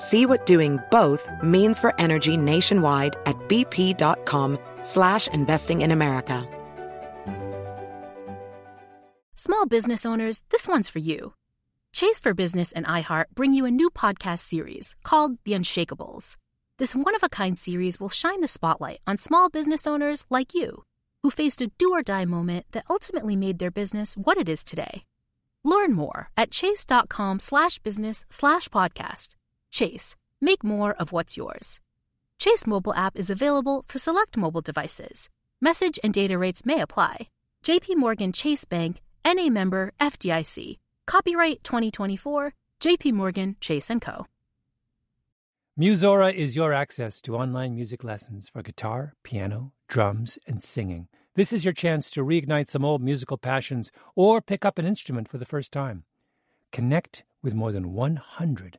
See what doing both means for energy nationwide at bp.com slash investing in America. Small business owners, this one's for you. Chase for Business and iHeart bring you a new podcast series called The Unshakables. This one-of-a-kind series will shine the spotlight on small business owners like you who faced a do-or-die moment that ultimately made their business what it is today. Learn more at chase.com slash business slash podcast. Chase, make more of what's yours. Chase mobile app is available for select mobile devices. Message and data rates may apply. JP Morgan Chase Bank, NA member FDIC. Copyright 2024, JP Morgan Chase & Co. Musora is your access to online music lessons for guitar, piano, drums, and singing. This is your chance to reignite some old musical passions or pick up an instrument for the first time. Connect with more than 100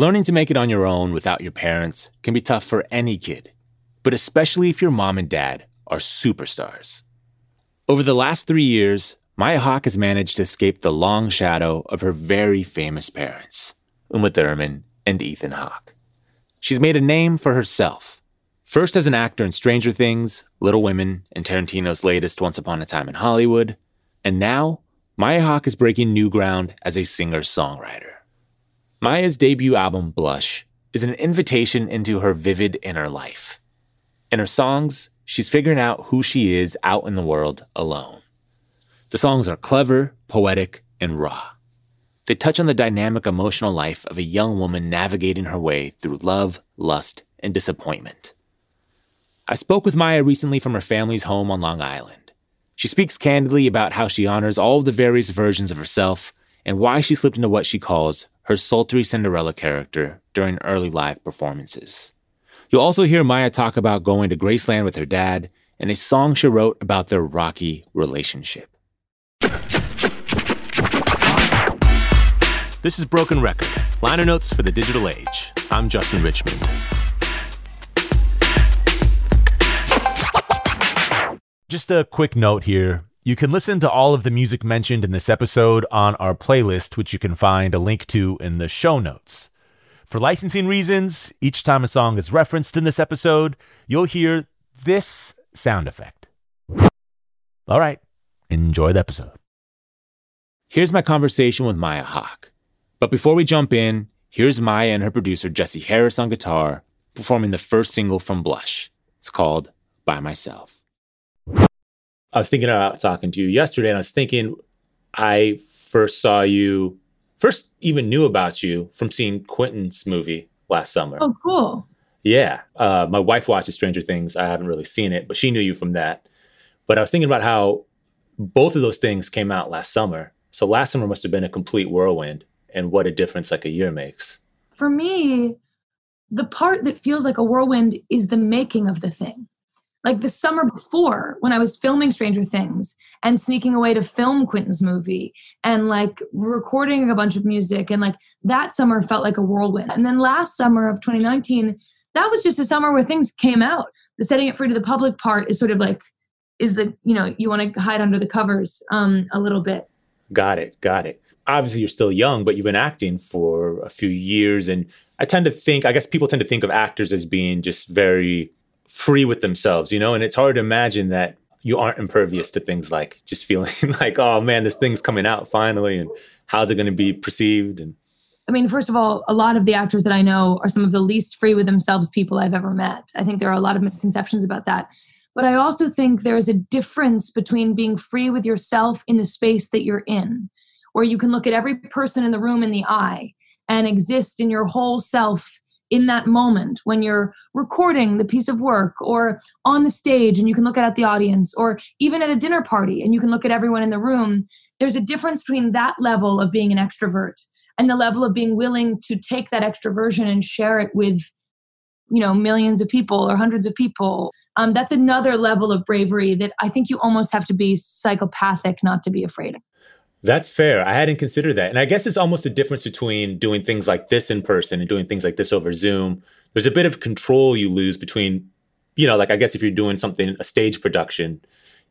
Learning to make it on your own without your parents can be tough for any kid, but especially if your mom and dad are superstars. Over the last three years, Maya Hawke has managed to escape the long shadow of her very famous parents, Uma Thurman and Ethan Hawke. She's made a name for herself, first as an actor in Stranger Things, Little Women, and Tarantino's latest Once Upon a Time in Hollywood, and now Maya Hawke is breaking new ground as a singer songwriter. Maya's debut album, Blush, is an invitation into her vivid inner life. In her songs, she's figuring out who she is out in the world alone. The songs are clever, poetic, and raw. They touch on the dynamic emotional life of a young woman navigating her way through love, lust, and disappointment. I spoke with Maya recently from her family's home on Long Island. She speaks candidly about how she honors all the various versions of herself and why she slipped into what she calls her sultry Cinderella character during early live performances. You'll also hear Maya talk about going to Graceland with her dad and a song she wrote about their rocky relationship. This is Broken Record, liner notes for the digital age. I'm Justin Richmond. Just a quick note here you can listen to all of the music mentioned in this episode on our playlist, which you can find a link to in the show notes. For licensing reasons, each time a song is referenced in this episode, you'll hear this sound effect. All right, enjoy the episode. Here's my conversation with Maya Hawke. But before we jump in, here's Maya and her producer Jesse Harris on guitar performing the first single from Blush. It's called By Myself. I was thinking about talking to you yesterday, and I was thinking I first saw you, first even knew about you from seeing Quentin's movie last summer. Oh, cool. Yeah. Uh, my wife watches Stranger Things. I haven't really seen it, but she knew you from that. But I was thinking about how both of those things came out last summer. So last summer must have been a complete whirlwind, and what a difference like a year makes. For me, the part that feels like a whirlwind is the making of the thing like the summer before when I was filming Stranger Things and sneaking away to film Quentin's movie and like recording a bunch of music and like that summer felt like a whirlwind. And then last summer of 2019, that was just a summer where things came out. the setting it free to the public part is sort of like is that you know you want to hide under the covers um, a little bit. Got it. Got it. Obviously, you're still young, but you've been acting for a few years, and I tend to think, I guess people tend to think of actors as being just very free with themselves, you know, and it's hard to imagine that you aren't impervious to things like just feeling like, oh man, this thing's coming out finally, and how's it going to be perceived? And I mean, first of all, a lot of the actors that I know are some of the least free with themselves people I've ever met. I think there are a lot of misconceptions about that. But I also think there's a difference between being free with yourself in the space that you're in, where you can look at every person in the room in the eye and exist in your whole self in that moment when you're recording the piece of work or on the stage and you can look at the audience or even at a dinner party and you can look at everyone in the room there's a difference between that level of being an extrovert and the level of being willing to take that extroversion and share it with you know millions of people or hundreds of people. Um, that's another level of bravery that i think you almost have to be psychopathic not to be afraid of that's fair. I hadn't considered that. And I guess it's almost a difference between doing things like this in person and doing things like this over Zoom. There's a bit of control you lose between, you know, like I guess if you're doing something, a stage production,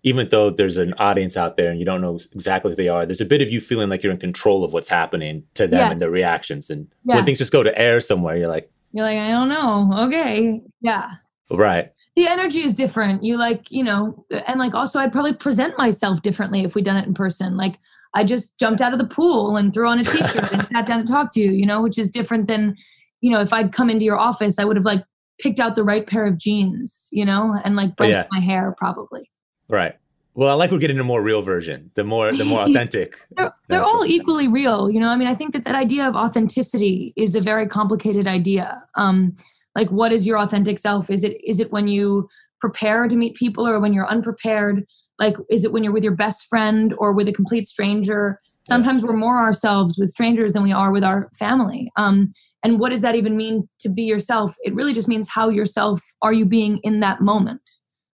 even though there's an audience out there and you don't know exactly who they are, there's a bit of you feeling like you're in control of what's happening to them yes. and their reactions. And yes. when things just go to air somewhere, you're like, you're like, I don't know. Okay. Yeah. Right. The energy is different. You like, you know, and like also I'd probably present myself differently if we'd done it in person. Like I just jumped out of the pool and threw on a t-shirt and sat down to talk to you, you know, which is different than, you know, if I'd come into your office, I would have like picked out the right pair of jeans, you know, and like brushed yeah. my hair probably. Right. Well, I like we're getting a more real version, the more the more authentic. they're, they're all equally real, you know. I mean, I think that that idea of authenticity is a very complicated idea. Um, like, what is your authentic self? Is it is it when you prepare to meet people, or when you're unprepared? Like is it when you're with your best friend or with a complete stranger? Sometimes we're more ourselves with strangers than we are with our family. Um, and what does that even mean to be yourself? It really just means how yourself are you being in that moment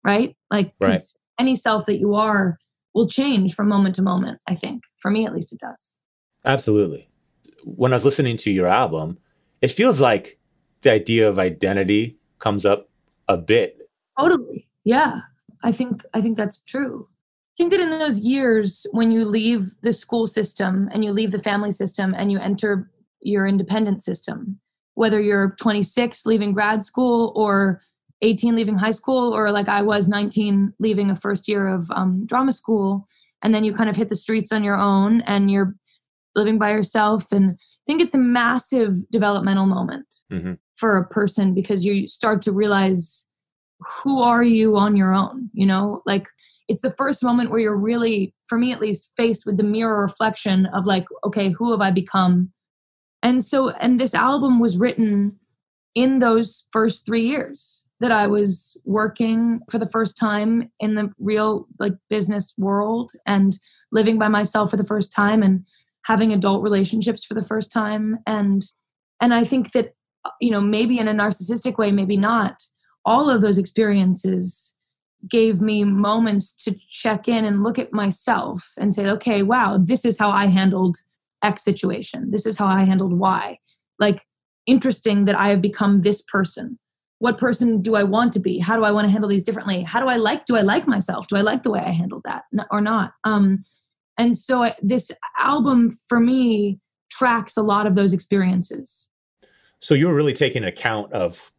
right? Like right. any self that you are will change from moment to moment i think. For me at least it does. Absolutely. When i was listening to your album it feels like the idea of identity comes up a bit. Totally. Yeah I think I think that's true. I think that in those years when you leave the school system and you leave the family system and you enter your independent system, whether you're 26 leaving grad school or 18 leaving high school or like I was 19 leaving a first year of um, drama school and then you kind of hit the streets on your own and you're living by yourself and I think it's a massive developmental moment mm-hmm. for a person because you start to realize who are you on your own you know? Like it's the first moment where you're really for me at least faced with the mirror reflection of like okay who have i become? And so and this album was written in those first 3 years that i was working for the first time in the real like business world and living by myself for the first time and having adult relationships for the first time. And and i think that you know maybe in a narcissistic way maybe not all of those experiences gave me moments to check in and look at myself and say, okay, wow, this is how I handled X situation. This is how I handled Y. Like, interesting that I have become this person. What person do I want to be? How do I want to handle these differently? How do I like? Do I like myself? Do I like the way I handled that or not? Um, and so I, this album for me tracks a lot of those experiences. So you're really taking account of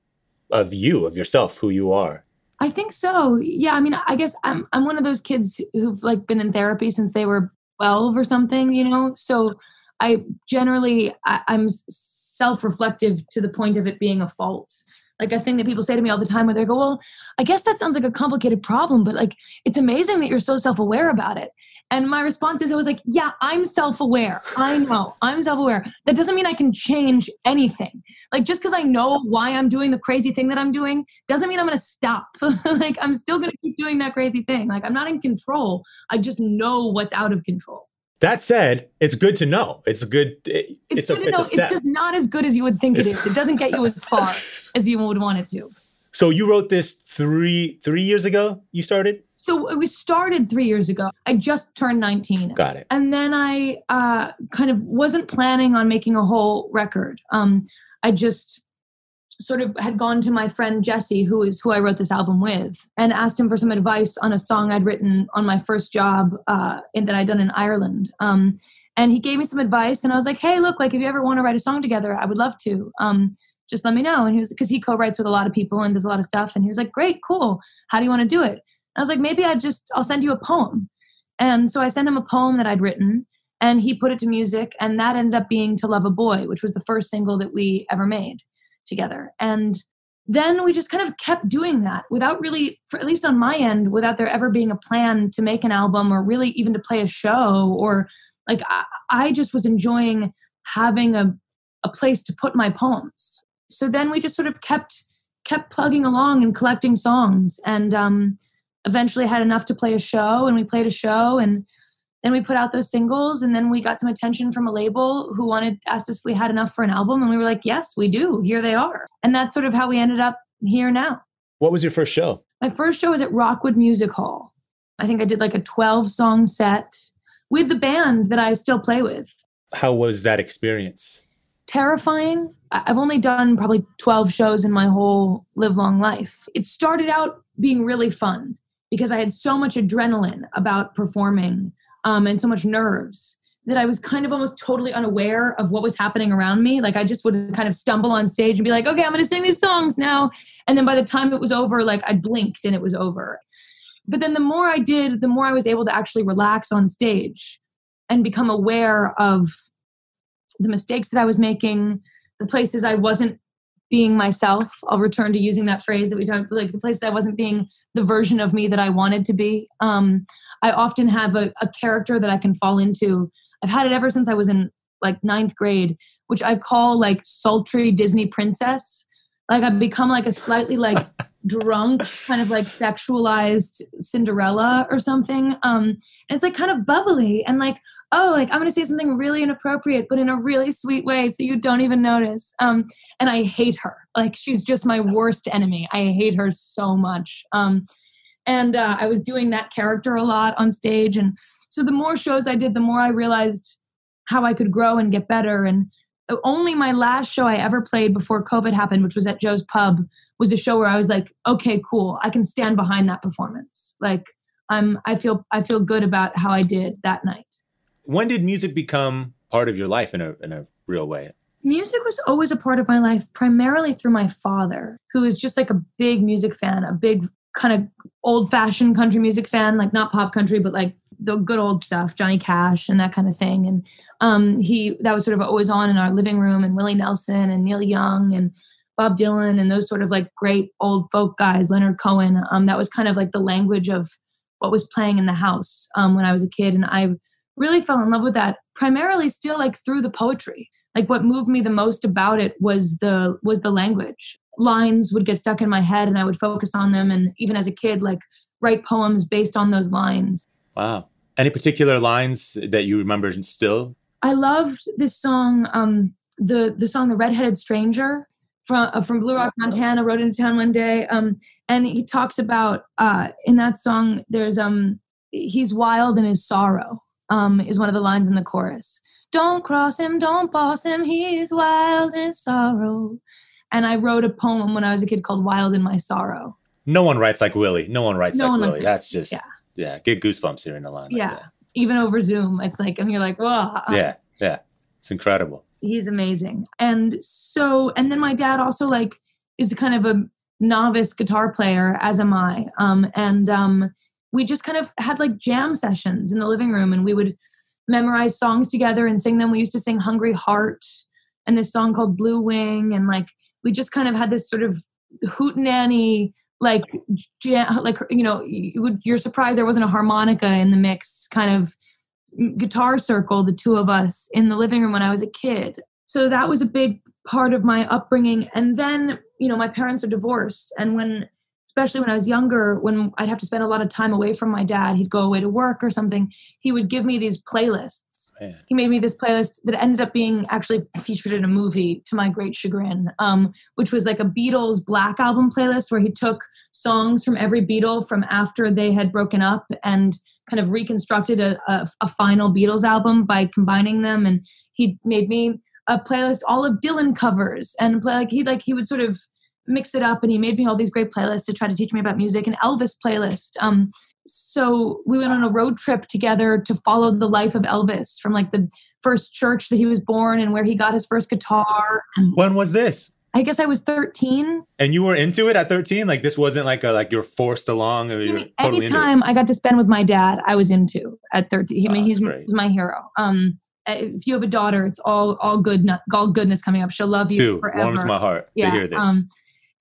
of you, of yourself, who you are. I think so. Yeah, I mean, I guess I'm I'm one of those kids who've like been in therapy since they were 12 or something, you know. So I generally I, I'm self-reflective to the point of it being a fault like a thing that people say to me all the time where they go well i guess that sounds like a complicated problem but like it's amazing that you're so self-aware about it and my response is always like, yeah, I'm self aware. I know I'm self aware. That doesn't mean I can change anything. Like, just because I know why I'm doing the crazy thing that I'm doing doesn't mean I'm going to stop. like, I'm still going to keep doing that crazy thing. Like, I'm not in control. I just know what's out of control. That said, it's good to know. It's good. It, it's, it's, good a, it's a step. It's not as good as you would think it is. It doesn't get you as far as you would want it to. So you wrote this three three years ago. You started. So we started three years ago. I just turned 19. Got it. And then I uh, kind of wasn't planning on making a whole record. Um, I just sort of had gone to my friend Jesse, who is who I wrote this album with, and asked him for some advice on a song I'd written on my first job uh, in, that I'd done in Ireland. Um, and he gave me some advice, and I was like, "Hey, look, like if you ever want to write a song together, I would love to. Um, just let me know." And he was because he co-writes with a lot of people and does a lot of stuff, and he was like, "Great, cool. How do you want to do it?" And I was like, "Maybe I just I'll send you a poem." And so I sent him a poem that I'd written, and he put it to music, and that ended up being "To Love a Boy," which was the first single that we ever made together. And then we just kind of kept doing that without really, for, at least on my end, without there ever being a plan to make an album or really even to play a show or like I, I just was enjoying having a, a place to put my poems. So then we just sort of kept kept plugging along and collecting songs and um, eventually had enough to play a show and we played a show and then we put out those singles and then we got some attention from a label who wanted asked us if we had enough for an album and we were like yes we do. Here they are. And that's sort of how we ended up here now. What was your first show? My first show was at rockwood music hall. I think i did like a 12 song set with the band that i still play with. How was that experience? Terrifying. I've only done probably 12 shows in my whole live long life. It started out being really fun because i had so much adrenaline about performing um, and so much nerves that I was kind of almost totally unaware of what was happening around me. Like I just would kind of stumble on stage and be like, okay, I'm going to sing these songs now. And then by the time it was over, like I blinked and it was over. But then the more I did, the more I was able to actually relax on stage and become aware of the mistakes that I was making, the places I wasn't being myself. I'll return to using that phrase that we talked about, like the places I wasn't being the version of me that I wanted to be. Um, I often have a, a character that I can fall into. I've had it ever since I was in like ninth grade, which I call like sultry Disney princess. Like I've become like a slightly like drunk, kind of like sexualized Cinderella or something. Um, and it's like kind of bubbly and like, oh, like I'm gonna say something really inappropriate, but in a really sweet way, so you don't even notice. Um, and I hate her. Like she's just my worst enemy. I hate her so much. Um, and uh, i was doing that character a lot on stage. And so the more shows i did the more i realized how i could grow and get better. And only my last show i ever played before covid happened which was at joe's pub was a show where i was like okay cool. I can stand behind that performance. Like i'm i feel i feel good about how i did that night. When did music become part of your life in a in a real way? Music was always a part of my life, primarily through my father, who is just like a big music fan, a big kind of old fashioned country music fan, like not pop country, but like the good old stuff, Johnny Cash and that kind of thing. And um, he that was sort of always on in our living room, and Willie Nelson and Neil Young and Bob Dylan and those sort of like great old folk guys, Leonard Cohen. Um, that was kind of like the language of what was playing in the house um, when I was a kid, and I really fell in love with that. Primarily, still like through the poetry. Like what moved me the most about it was the was the language lines would get stuck in my head and I would focus on them. And even as a kid, like write poems based on those lines. Wow. Any particular lines that you remember still? I loved this song, um, the the song "The Redheaded Stranger" from uh, from Blue Rock, Montana. Rode into town one day, um, and he talks about uh, in that song. There's um, he's wild in his sorrow. Um, is one of the lines in the chorus. Don't cross him, don't boss him. He's wild in sorrow and I wrote a poem when I was a kid called Wild in My Sorrow. No one writes like Willie. No one writes no like one Willie. That's just yeah. yeah, get goosebumps hearing the line. Yeah. Like Even over Zoom, it's like and you're like, whoa. Yeah, yeah. It's incredible. He's amazing. And so and then my dad also like is kind of a novice guitar player, as am I. Um, and um, we just kind of had like jam sessions in the living room and we would memorize songs together and sing them. We used to sing Hungry Heart and this song called Blue Wing and like we just kind of had this sort of hootenanny like like you know you're surprised there wasn't a harmonica in the mix kind of guitar circle the two of us in the living room when i was a kid. So that was a big part of my upbringing. And then you know my parents are divorced. And when especially when I was younger, when I'd have to spend a lot of time away from my dad, he'd go away to work or something, he would give me these playlists. Man. He made me this playlist that ended up being actually featured in a movie to my great chagrin, um, which was like a Beatles Black Album playlist where he took songs from every Beatle from after they had broken up and kind of reconstructed a, a, a final Beatles album by combining them. And he made me a playlist all of Dylan covers and play like he like he would sort of mix it up and he made me all these great playlists to try to teach me about music and Elvis playlist. Um, so we went on a road trip together to follow the life of Elvis from like the first church that he was born and where he got his first guitar. And When was this? I guess I was 13. And you were into it at 13? Like this wasn't like a like you're forced along I totally into it. Anytime I got to spend with my dad, I was into at 13. I Oh, mean, he's, great. my hero. Um, if you have a daughter, it's all all good, all goodness coming up. She'll love you Too forever. warms my heart to hear this. Um,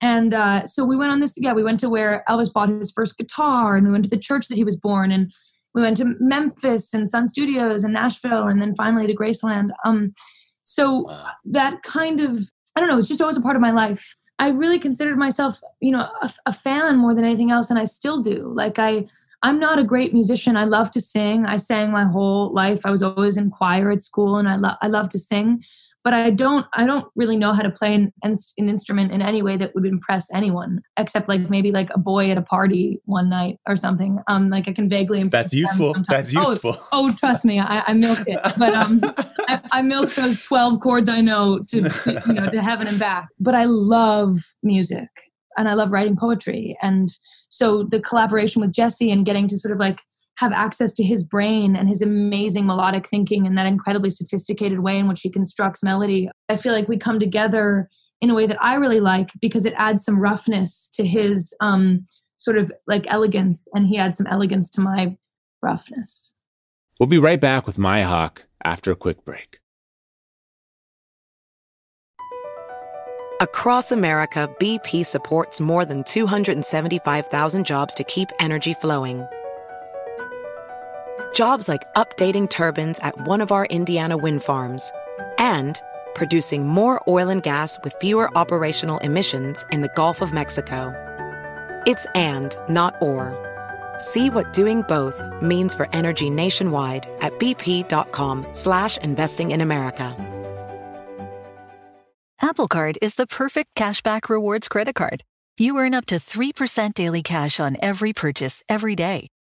and uh, so we went on this. Yeah, we went to where Elvis bought his first guitar, and we went to the church that he was born, and we went to Memphis and Sun Studios and Nashville, and then finally to Graceland. Um, so Wow. that kind of I don't know, it was just always a part of my life. I really considered myself, you know, a, a fan more than anything else, and I still do. Like I, I'm not a great musician. I love to sing. I sang my whole life. I was always in choir at school, and I love I love to sing. But I don't I don't really know how to play an, an instrument in any way that would impress anyone, except like maybe like a boy at a party one night or something. Um, like I can vaguely impress. That's useful. That's Oh, useful. Oh, trust me, I, I milk it. But um, I, I milk those twelve chords I know to to, you know to heaven and back. But I love music and I love writing poetry, and so the collaboration with Jesse and getting to sort of like have access to his brain and his amazing melodic thinking and that incredibly sophisticated way in which he constructs melody. I feel like we come together in a way that I really like because it adds some roughness to his um, sort of like elegance, and he adds some elegance to my roughness. We'll be right back with Maya Hawke after a quick break. Across America, BP supports more than 275,000 jobs to keep energy flowing. Jobs like updating turbines at one of our Indiana wind farms and producing more oil and gas with fewer operational emissions in the Gulf of Mexico. It's and, not or. See what doing both means for energy nationwide at bp.com slash investing in America. Apple Card is the perfect cashback rewards credit card. You earn up to 3% daily cash on every purchase every day.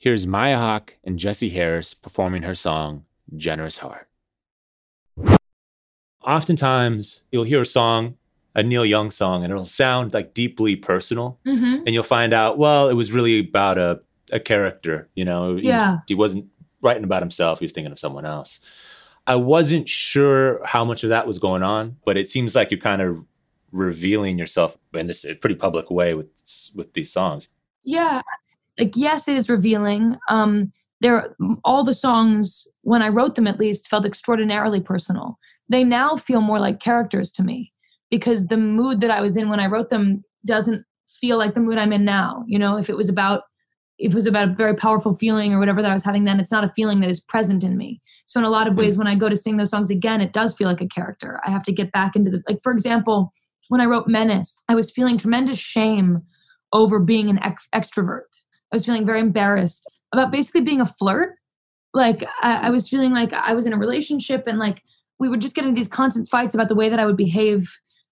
Here's Maya Hawke and Jesse Harris performing her song, Generous Heart. Oftentimes, you'll hear a song, a Neil Young song, and it'll sound like deeply personal. Mm-hmm. And you'll find out, well, it was really about a, a character, you know? He, Was, he wasn't writing about himself, he was thinking of someone else. I wasn't sure how much of that was going on, but it seems like you're kind of revealing yourself in this pretty public way with with these songs. yeah like yes it is revealing. Um there all the songs when i wrote them at least felt extraordinarily personal. They now feel more like characters to me because the mood that i was in when i wrote them doesn't feel like the mood i'm in now you know? If it was about if it was about a very powerful feeling or whatever that i was having then it's not a feeling that is present in me. So in a lot of ways when i go to sing those songs again it does feel like a character. I have to get back into the like for example when i wrote menace i was feeling tremendous shame over being an ex- extrovert. I was feeling very embarrassed about basically being a flirt. Like I, I was feeling like I was in a relationship and like we would just get into these constant fights about the way that I would behave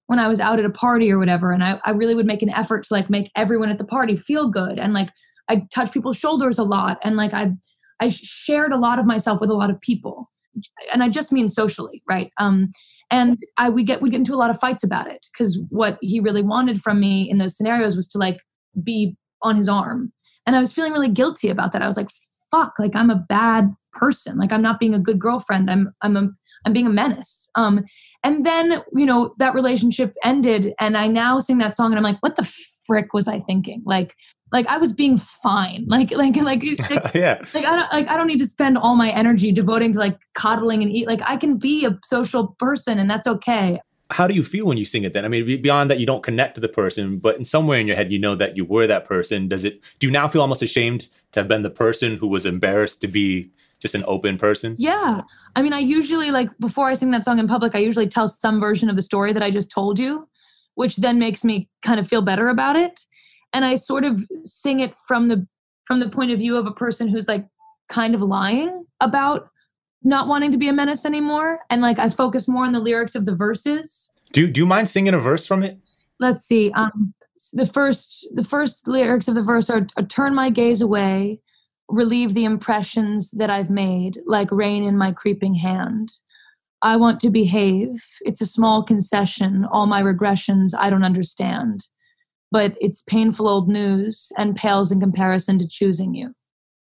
when I was out at a party or whatever. And I, I really would make an effort to like make everyone at the party feel good. And like I touch people's shoulders a lot. And like I I shared a lot of myself with a lot of people. And I just mean socially, right? Um, and I we get we get into a lot of fights about it because what he really wanted from me in those scenarios was to like be on his arm. And I was feeling really guilty about that. I was like, fuck, like I'm a bad person. Like I'm not being a good girlfriend. I'm I'm a I'm being a menace. Um, and then, you know, that relationship ended and I now sing that song and I'm like, what the frick was I thinking? Like, like I was being fine. Like, like, like, like yeah. Like I don't, like I don't need to spend all my energy devoting to like coddling and eat. Like I can be a social person and that's okay. How do you feel when you sing it then? I mean, beyond that, you don't connect to the person, but in somewhere in your head, you know that you were that person. Does it, do you now feel almost ashamed to have been the person who was embarrassed to be just an open person? Yeah. I mean, I usually like before I sing that song in public, I usually tell some version of the story that I just told you, which then makes me kind of feel better about it. And I sort of sing it from the from the point of view of a person who's like kind of lying about not wanting to be a menace anymore and like I focus more on the lyrics of the verses. Do do you mind singing a verse from it? Let's see. Um the first the first lyrics of the verse are turn my gaze away relieve the impressions that I've made, like rain in my creeping hand. I want to behave. It's a small concession. All my regressions I don't understand. But it's painful old news and pales in comparison to choosing you.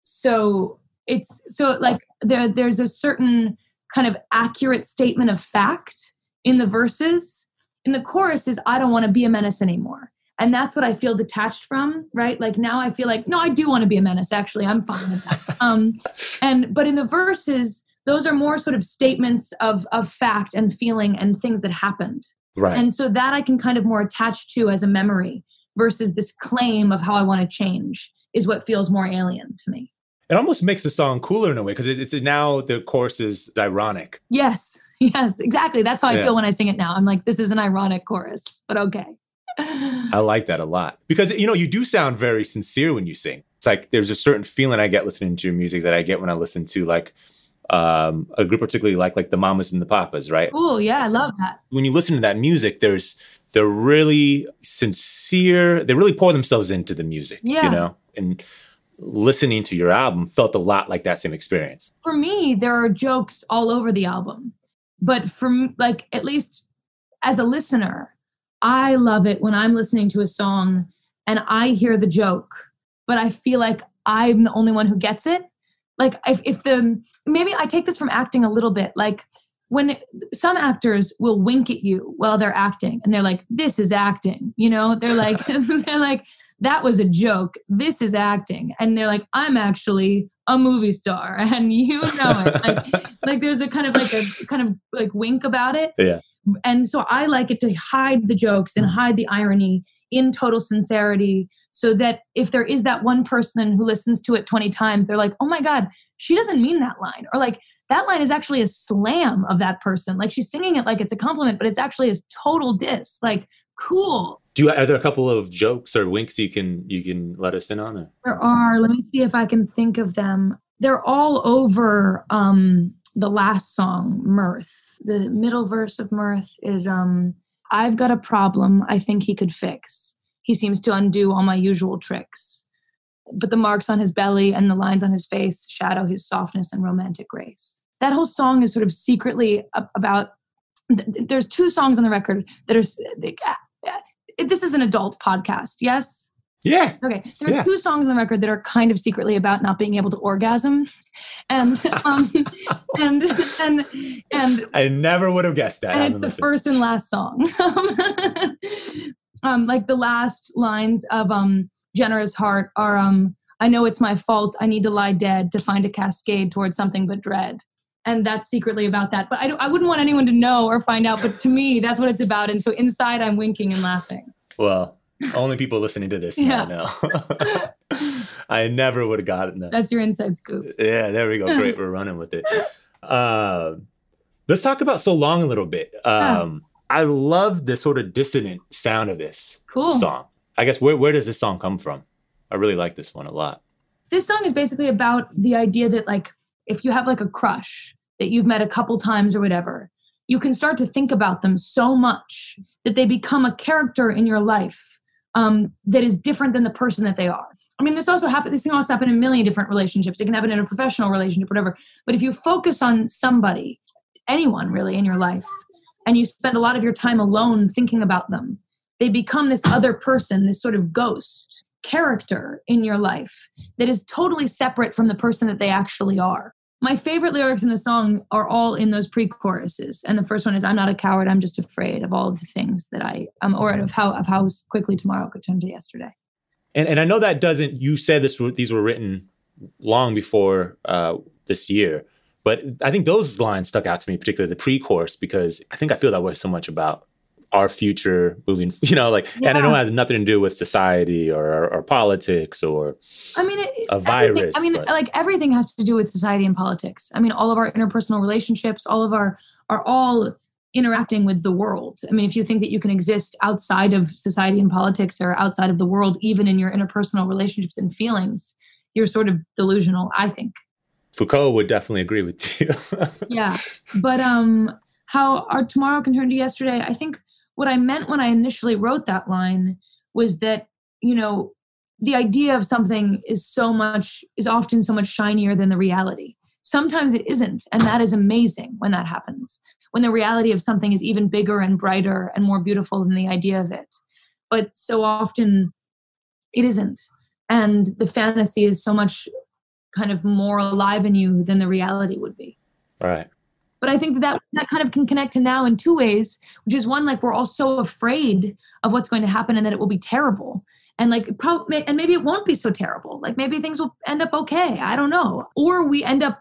So it's so like there there's a certain kind of accurate statement of fact in the verses. In the chorus is I don't want to be a menace anymore. And that's what i feel detached from right? Like now i feel like no i do want to be a menace actually. I'm fine with that. Um and but in the verses those are more sort of statements of of fact and feeling and things that happened. Right. And so that i can kind of more attach to as a memory versus this claim of how i want to change is what feels more alien to me it almost makes the song cooler in a way because it's, it's now the chorus is ironic yes yes exactly that's how i yeah. feel when i sing it now i'm like this is an ironic chorus but okay I like that a lot because you know you do sound very sincere when you sing. It's like there's a certain feeling I get listening to your music that I get when I listen to like um, a group particularly like like the Mamas and the Papas, right? Oh yeah, I love that. When you listen to that music, there's they're really sincere. They really pour themselves into the music, yeah. you know. And listening to your album felt a lot like that same experience. For me, there are jokes all over the album, but from like at least as a listener, I love it when I'm listening to a song and I hear the joke, but I feel like I'm the only one who gets it. Like if, if the maybe I take this from acting a little bit. Like when some actors will wink at you while they're acting and they're like, this is acting, you know, they're like, they're like, that was a joke. This is acting. And they're like, I'm actually a movie star and you know it. Like, like there's a kind of like a kind of like wink about it. Yeah. And so I like it to hide the jokes and mm. hide the irony in total sincerity so that if there is that one person who listens to it 20 times, they're like, oh my God, she doesn't mean that line. Or like, that line is actually a slam of that person. Like she's singing it like it's a compliment, but it's actually a total diss. Like, cool. Do you are there a couple of jokes or winks you can you can let us in on it? There are. Let me see if I can think of them. They're all over um the last song, Mirth the middle verse of mirth is um i've got a problem i think he could fix he seems to undo all my usual tricks but the marks on his belly and the lines on his face shadow his softness and romantic grace that whole song is sort of secretly about there's two songs on the record that are this is an adult podcast yes yeah. Okay. There are yeah. two songs on the record that are kind of secretly about not being able to orgasm, and um, and and and I never would have guessed that. And it's the first and last song. um, like the last lines of um, "Generous Heart" are um, "I know it's my fault. I need to lie dead to find a cascade towards something but dread." And that's secretly about that. But I, I wouldn't want anyone to know or find out. But to me, that's what it's about. And so inside, I'm winking and laughing. Well, only people listening to this yeah. know. I never would have gotten that. That's your inside scoop. Yeah, there we go. Great, we're running with it. Uh, let's talk about so long a little bit. Um, yeah. I love the sort of dissonant sound of this cool. song. I guess where where does this song come from? I really like this one a lot. This song is basically about the idea that like if you have like a crush that you've met a couple times or whatever, you can start to think about them so much that they become a character in your life um, that is different than the person that they are. I mean, this also happen. This can also happen in a million different relationships. It can happen in a professional relationship, whatever. But if you focus on somebody, anyone really in your life, and you spend a lot of your time alone thinking about them, they become this other person, this sort of ghost character in your life that is totally separate from the person that they actually are. My favorite lyrics in the song are all in those pre-choruses, and the first one is "I'm not a coward, I'm just afraid of all of the things that I am, or of how of how quickly tomorrow could turn to yesterday." And and I know that doesn't. You said this. These were written long before uh, this year, but I think those lines stuck out to me, particularly the pre-chorus, because I think I feel that way so much about our future moving you know like yeah. and i know it has nothing to do with society or, or, or politics or i mean it, a virus i mean but. like everything has to do with society and politics i mean all of our interpersonal relationships all of our are all interacting with the world. I mean, if you think that you can exist outside of society and politics or outside of the world, even in your interpersonal relationships and feelings, you're sort of delusional, I think. Foucault would definitely agree with you. yeah. But um how our tomorrow can turn to yesterday, I think what I meant when I initially wrote that line was that, you know, the idea of something is so much is often so much shinier than the reality. Sometimes it isn't, and that is amazing when that happens when the reality of something is even bigger and brighter and more beautiful than the idea of it. But so often it isn't. And the fantasy is so much kind of more alive in you than the reality would be. Right. But I think that that kind of can connect to now in two ways, which is one, like we're all so afraid of what's going to happen and that it will be terrible. And like, probably, and maybe it won't be so terrible. Like maybe things will end up okay. I don't know. Or we end up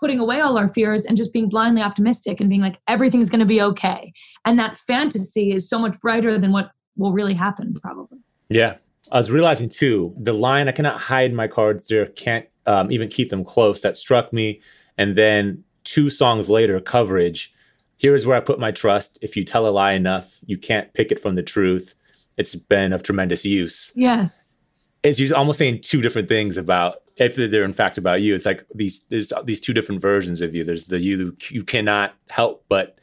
putting away all our fears and just being blindly optimistic and being like everything's going to be okay and that fantasy is so much brighter than what will really happen probably yeah i was realizing too the line i cannot hide my cards there can't um, even keep them close that struck me and then two songs later coverage here is where i put my trust. If you tell a lie enough you can't pick it from the truth. It's been of tremendous use. Yes. It's almost saying two different things about if they're in fact about you, it's like these there's these two different versions of you. There's the you you cannot help but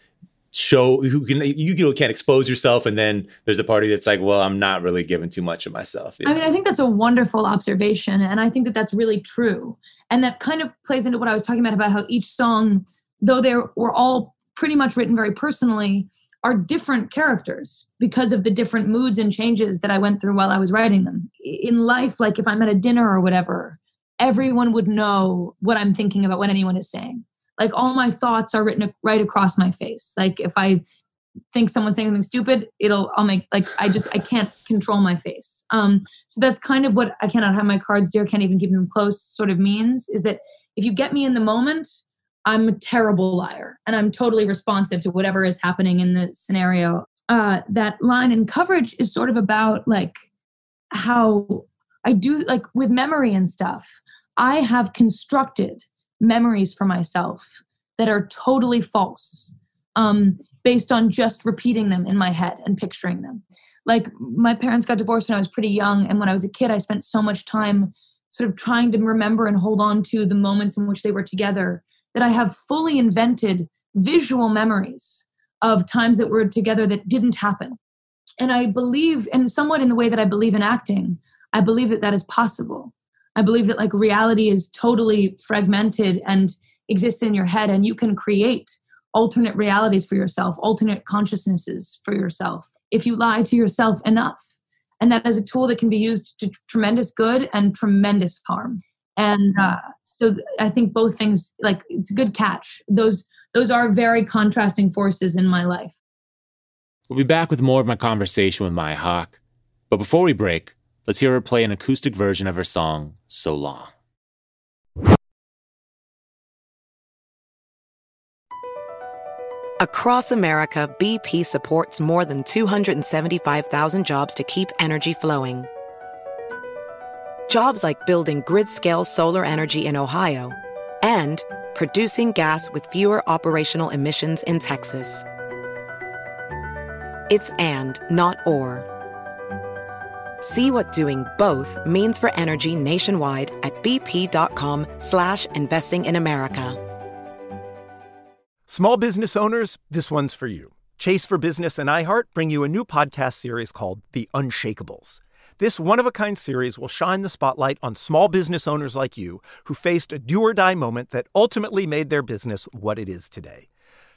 show who can you can't expose yourself and then there's a party that's like well i'm not really giving too much of myself i mean i think that's a wonderful observation and i think that that's really true and that kind of plays into what i was talking about about how each song though they were all pretty much written very personally are different characters because of the different moods and changes that i went through while i was writing them in life like if i'm at a dinner or whatever everyone would know what I'm thinking about what anyone is saying. Like all my thoughts are written right across my face. Like if I think someone's saying something stupid, it'll I'll make like I just I can't control my face. Um so that's kind of what I cannot have my cards dear, can't even keep them close sort of means is that if you get me in the moment, I'm a terrible liar and I'm totally responsive to whatever is happening in the scenario. Uh that line and coverage is sort of about like how I do like with memory and stuff. I have constructed memories for myself that are totally false um, based on just repeating them in my head and picturing them. Like my parents got divorced when I was pretty young, and when I was a kid, I spent so much time sort of trying to remember and hold on to the moments in which they were together that I have fully invented visual memories of times that were together that didn't happen. And I believe, and somewhat in the way that I believe in acting, I believe that that is possible. I believe that like reality is totally fragmented and exists in your head, and you can create alternate realities for yourself, alternate consciousnesses for yourself if you lie to yourself enough. And that is a tool that can be used to tremendous good and tremendous harm. And uh, so I think both things, like it's a good catch. Those those are very contrasting forces in my life. We'll be back with more of my conversation with Maya Hawke. But before we break, Let's hear her play an acoustic version of her song, So Long. Across America, BP supports more than 275,000 jobs to keep energy flowing. Jobs like building grid scale solar energy in Ohio and producing gas with fewer operational emissions in Texas. It's and, not or. See what doing both means for energy nationwide at bp.com slash investing in America. Small business owners, this one's for you. Chase for Business and iHeart bring you a new podcast series called The Unshakables. This one of a kind series will shine the spotlight on small business owners like you who faced a do or die moment that ultimately made their business what it is today.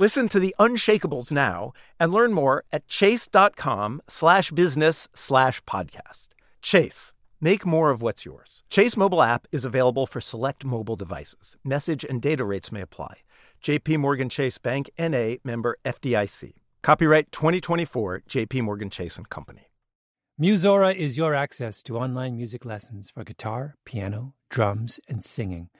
Listen to the Unshakables now and learn more at chase.com slash business slash podcast. Chase, make more of what's yours. Chase mobile app is available for select mobile devices. Message and data rates may apply. JP Morgan Chase Bank NA member FDIC. Copyright 2024 JP Morgan Chase and Company. Musora is your access to online music lessons for guitar, piano, drums, and singing.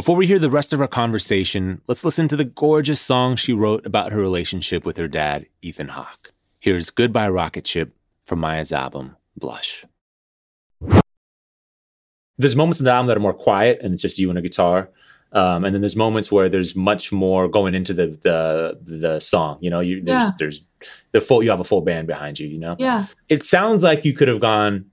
Before we hear the rest of our conversation, let's listen to the gorgeous song she wrote about her relationship with her dad, Ethan Hawke. Here's Goodbye Rocket Ship from Maya's album, Blush. There's moments in the album that are more quiet and it's just you and a guitar. Um, and then there's moments where there's much more going into the the the song. You know, you there's Yeah. there's the full you have a full band behind you. You know, Yeah. it sounds like you could have gone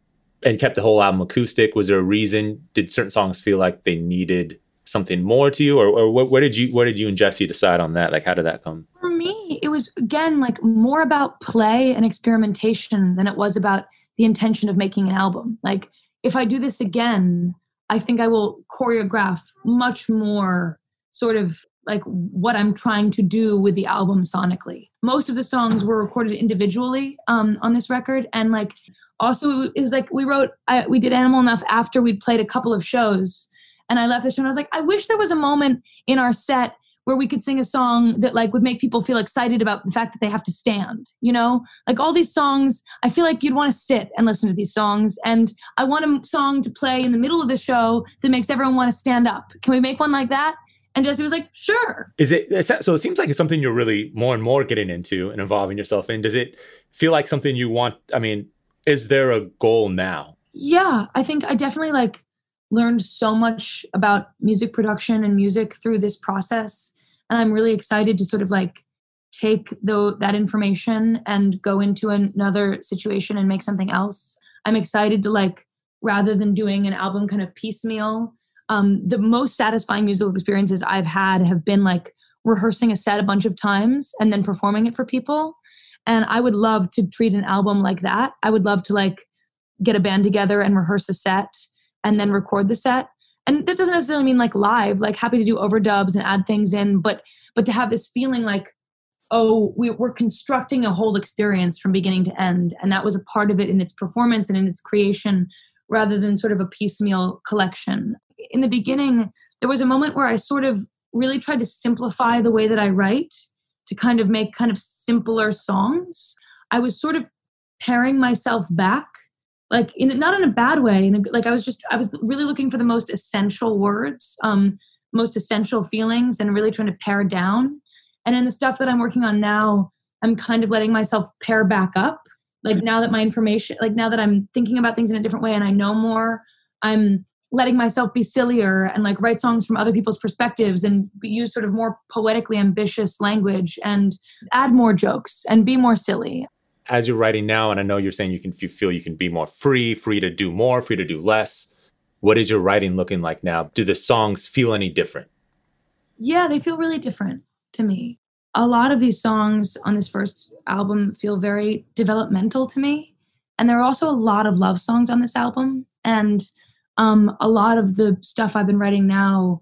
and kept the whole album acoustic. Was there a reason? Did certain songs feel like they needed something more to you, or, or where did you where did you and Jesse decide on that? Like, how did that come? For me, it was again like more about play and experimentation than it was about the intention of making an album. Like, if I do this again, I think I will choreograph much more sort of like what I'm trying to do with the album sonically. Most of the songs were recorded individually um, on this record, and like also is like we wrote I, we did Animal Enough after we'd played a couple of shows, and I left the show and I was like, I wish there was a moment in our set where we could sing a song that like would make people feel excited about the fact that they have to stand you know like all these songs i feel like you'd want to sit and listen to these songs and i want a song to play in the middle of the show that makes everyone want to stand up can we make one like that and jesse was like sure Is it so? It seems like it's something you're really more and more getting into and involving yourself in. Does it feel like something you want? I mean, is there a goal now? yeah i think i definitely like learned so much about music production and music through this process. And i'm really excited to sort of like take the, that information and go into another situation and make something else. I'm excited to like rather than doing an album kind of piecemeal um, the most satisfying musical experiences i've had have been like rehearsing a set a bunch of times and then performing it for people. And i would love to treat an album like that. I would love to like get a band together and rehearse a set and then record the set. And that doesn't necessarily mean like live like happy to do overdubs and add things in but but to have this feeling like oh we, we're constructing a whole experience from beginning to end. And that was a part of it in its performance and in its creation rather than sort of a piecemeal collection. In the beginning there was a moment where i sort of really tried to simplify the way that i write to kind of make kind of simpler songs. I was sort of paring myself back like in not in a bad way in a, like i was just i was really looking for the most essential words um most essential feelings and really trying to pare down. And in the stuff that i'm working on now i'm kind of letting myself pare back up. Like now that my information like now that i'm thinking about things in a different way and i know more i'm letting myself be sillier and like write songs from other people's perspectives and use sort of more poetically ambitious language and add more jokes and be more silly as you're writing now, and I know you're saying you can you feel you can be more free, free to do more, free to do less. What is your writing looking like now? Do the songs feel any different? Yeah, they feel really different to me. A lot of these songs on this first album feel very developmental to me. And there are also a lot of love songs on this album. And um, a lot of the stuff I've been writing now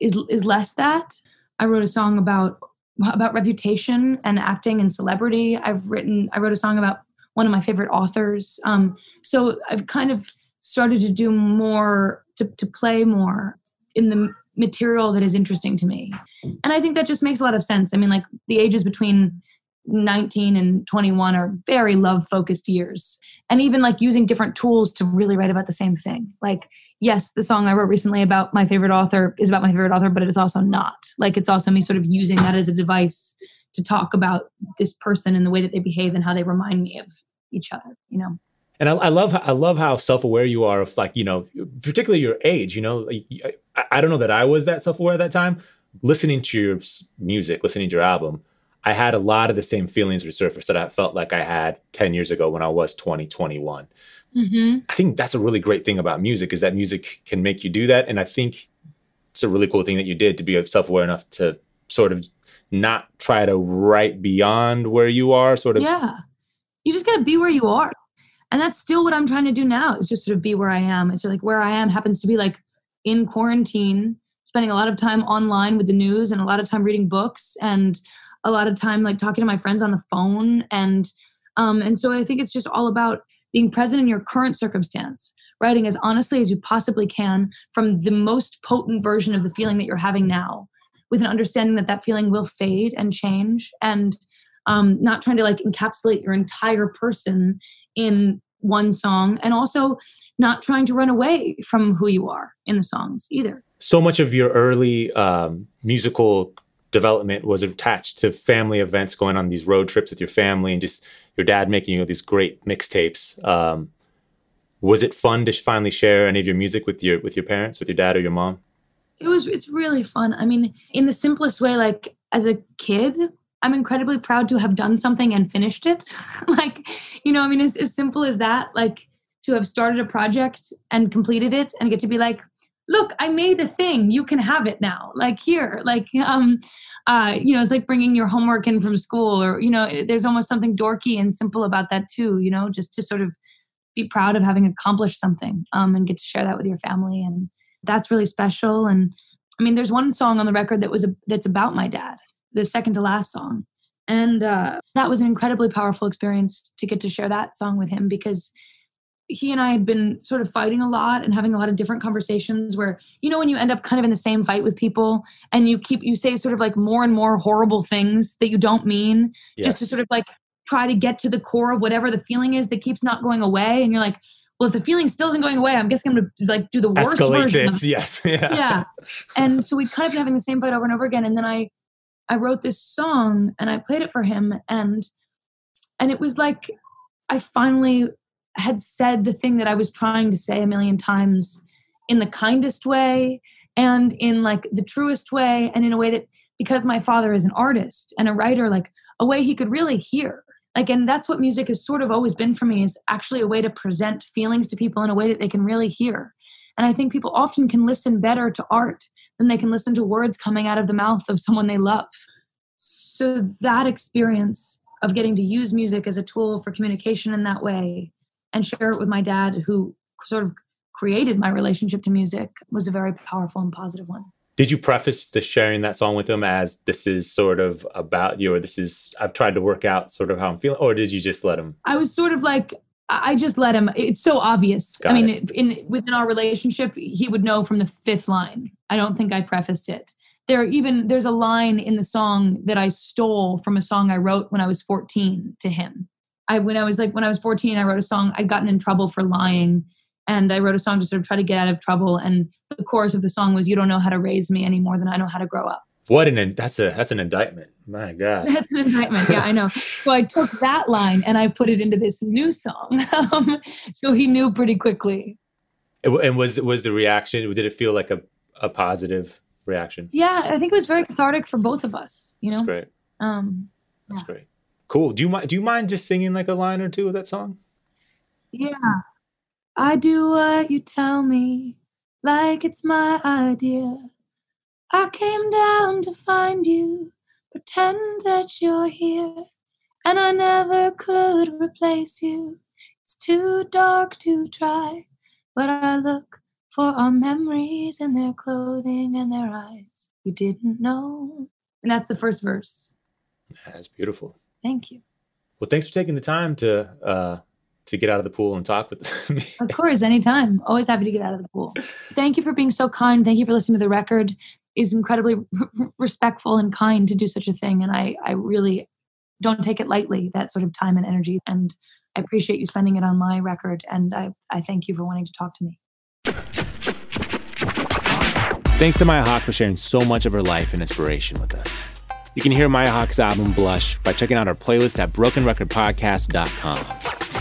is is less that. I wrote a song about about reputation and acting and celebrity. I've written I wrote a song about one of my favorite authors. Um, so I've kind of started to do more to, to play more in the material that is interesting to me. And I think that just makes a lot of sense. I mean, like the ages between 19 and 21 are very love focused years. And even like using different tools to really write about the same thing. Like, yes, the song I wrote recently about my favorite author is about my favorite author, but it is also not. Like, it's also me sort of using that as a device to talk about this person and the way that they behave and how they remind me of each other, you know? And I, I love I love how self aware you are of like you know particularly your age. You know, I, I don't know that I was that self aware at that time. Listening to your music, listening to your album, I had a lot of the same feelings resurface that I felt like I had 10 years ago when I was 20, 21. Mm-hmm. I think that's a really great thing about music is that music can make you do that. And I think it's a really cool thing that you did to be self aware enough to sort of not try to write beyond where you are, sort of. Yeah. You just got to be where you are. And that's still what I'm trying to do now is just sort of be where I am. It's like where I am happens to be like in quarantine, spending a lot of time online with the news and a lot of time reading books and a lot of time like talking to my friends on the phone and um, and so i think it's just all about being present in your current circumstance writing as honestly as you possibly can from the most potent version of the feeling that you're having now with an understanding that that feeling will fade and change and um, not trying to like encapsulate your entire person in one song and also not trying to run away from who you are in the songs either. So much of your early um, musical development was attached to family events, going on these road trips with your family, and just your dad making you know, these great mixtapes. Um, was it fun to finally share any of your music with your with your parents, with your dad or your mom? It was. It's really fun. I mean, in the simplest way, like as a kid, I'm incredibly proud to have done something and finished it. like, you know, I mean, as, as simple as that. Like to have started a project and completed it, and get to be like, look i made a thing you can have it now like here like um uh you know it's like bringing your homework in from school or you know there's almost something dorky and simple about that too you know just to sort of be proud of having accomplished something um and get to share that with your family and that's really special and i mean there's one song on the record that was a, that's about my dad the second to last song and uh that was an incredibly powerful experience to get to share that song with him because he and I had been sort of fighting a lot and having a lot of different conversations where, you know, when you end up kind of in the same fight with people and you keep, you say sort of like more and more horrible things that you don't mean, yes. just to sort of like try to get to the core of whatever the feeling is that keeps not going away. And you're like, well, if the feeling still isn't going away, I'm guessing I'm going to like do the worst Escalate version. this, yes. Yeah. yeah. And so we'd kind of been having the same fight over and over again. And then I, I wrote this song and I played it for him and, and it was like, I finally had said the thing that I was trying to say a million times in the kindest way and in like the truest way and in a way that because my father is an artist and a writer like a way he could really hear. Like and that's what music has sort of always been for me is actually a way to present feelings to people in a way that they can really hear. And i think people often can listen better to art than they can listen to words coming out of the mouth of someone they love. So that experience of getting to use music as a tool for communication in that way and share it with my dad, who sort of created my relationship to music, was a very powerful and positive one. Did you preface the sharing that song with him as this is sort of about you, or this is I've tried to work out sort of how I'm feeling, or did you just let him? I was sort of like I just let him. It's so obvious. Got I mean, it. in within our relationship, he would know from the fifth line. I don't think I prefaced it. There even there's a line in the song that I stole from a song I wrote when I was 14 to him. I when I was like when I was 14, I wrote a song. I'd gotten in trouble for lying, and I wrote a song to sort of try to get out of trouble. And the chorus of the song was, "You don't know how to raise me any more than I know how to grow up." What an that's a that's an indictment. My God, that's an indictment. Yeah, I know. so I took that line and I put it into this new song. Um, so he knew pretty quickly. And was was the reaction? Did it feel like a a positive reaction? Yeah, I think it was very cathartic for both of us. You know, that's great. Um, that's yeah. great Cool. Do you mind? Do you mind just singing like a line or two of that song? Yeah. I do what you tell me, like it's my idea. I came down to find you, pretend that you're here, and I never could replace you. It's too dark to try, but I look for our memories in their clothing and their eyes. You didn't know. And that's the first verse. That's beautiful. Thank you. Well, thanks for taking the time to uh, to get out of the pool and talk with me. Of course, anytime. Always happy to get out of the pool. Thank you for being so kind. Thank you for listening to the record. Is incredibly respectful and kind to do such a thing, and I I really don't take it lightly that sort of time and energy. And I appreciate you spending it on my record, and I I thank you for wanting to talk to me. Thanks to Maya Hawke for sharing so much of her life and inspiration with us. You can hear Maya Hawke's album Blush by checking out our playlist at brokenrecordpodcast.com.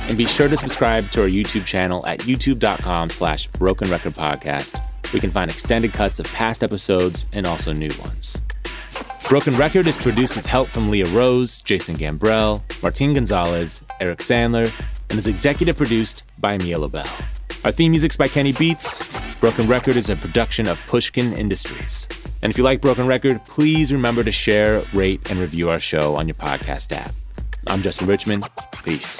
And be sure to subscribe to our YouTube channel at youtube.com slash brokenrecordpodcast. We can find extended cuts of past episodes and also new ones. Broken Record is produced with help from Leah Rose, Jason Gambrell, Martin Gonzalez, Eric Sandler, and is executive produced by Mia Lobel. Our theme music's by Kenny Beats. Broken Record is a production of Pushkin Industries. And if you like Broken Record, please remember to share, rate, and review our show on your podcast app. I'm Justin Richmond. Peace.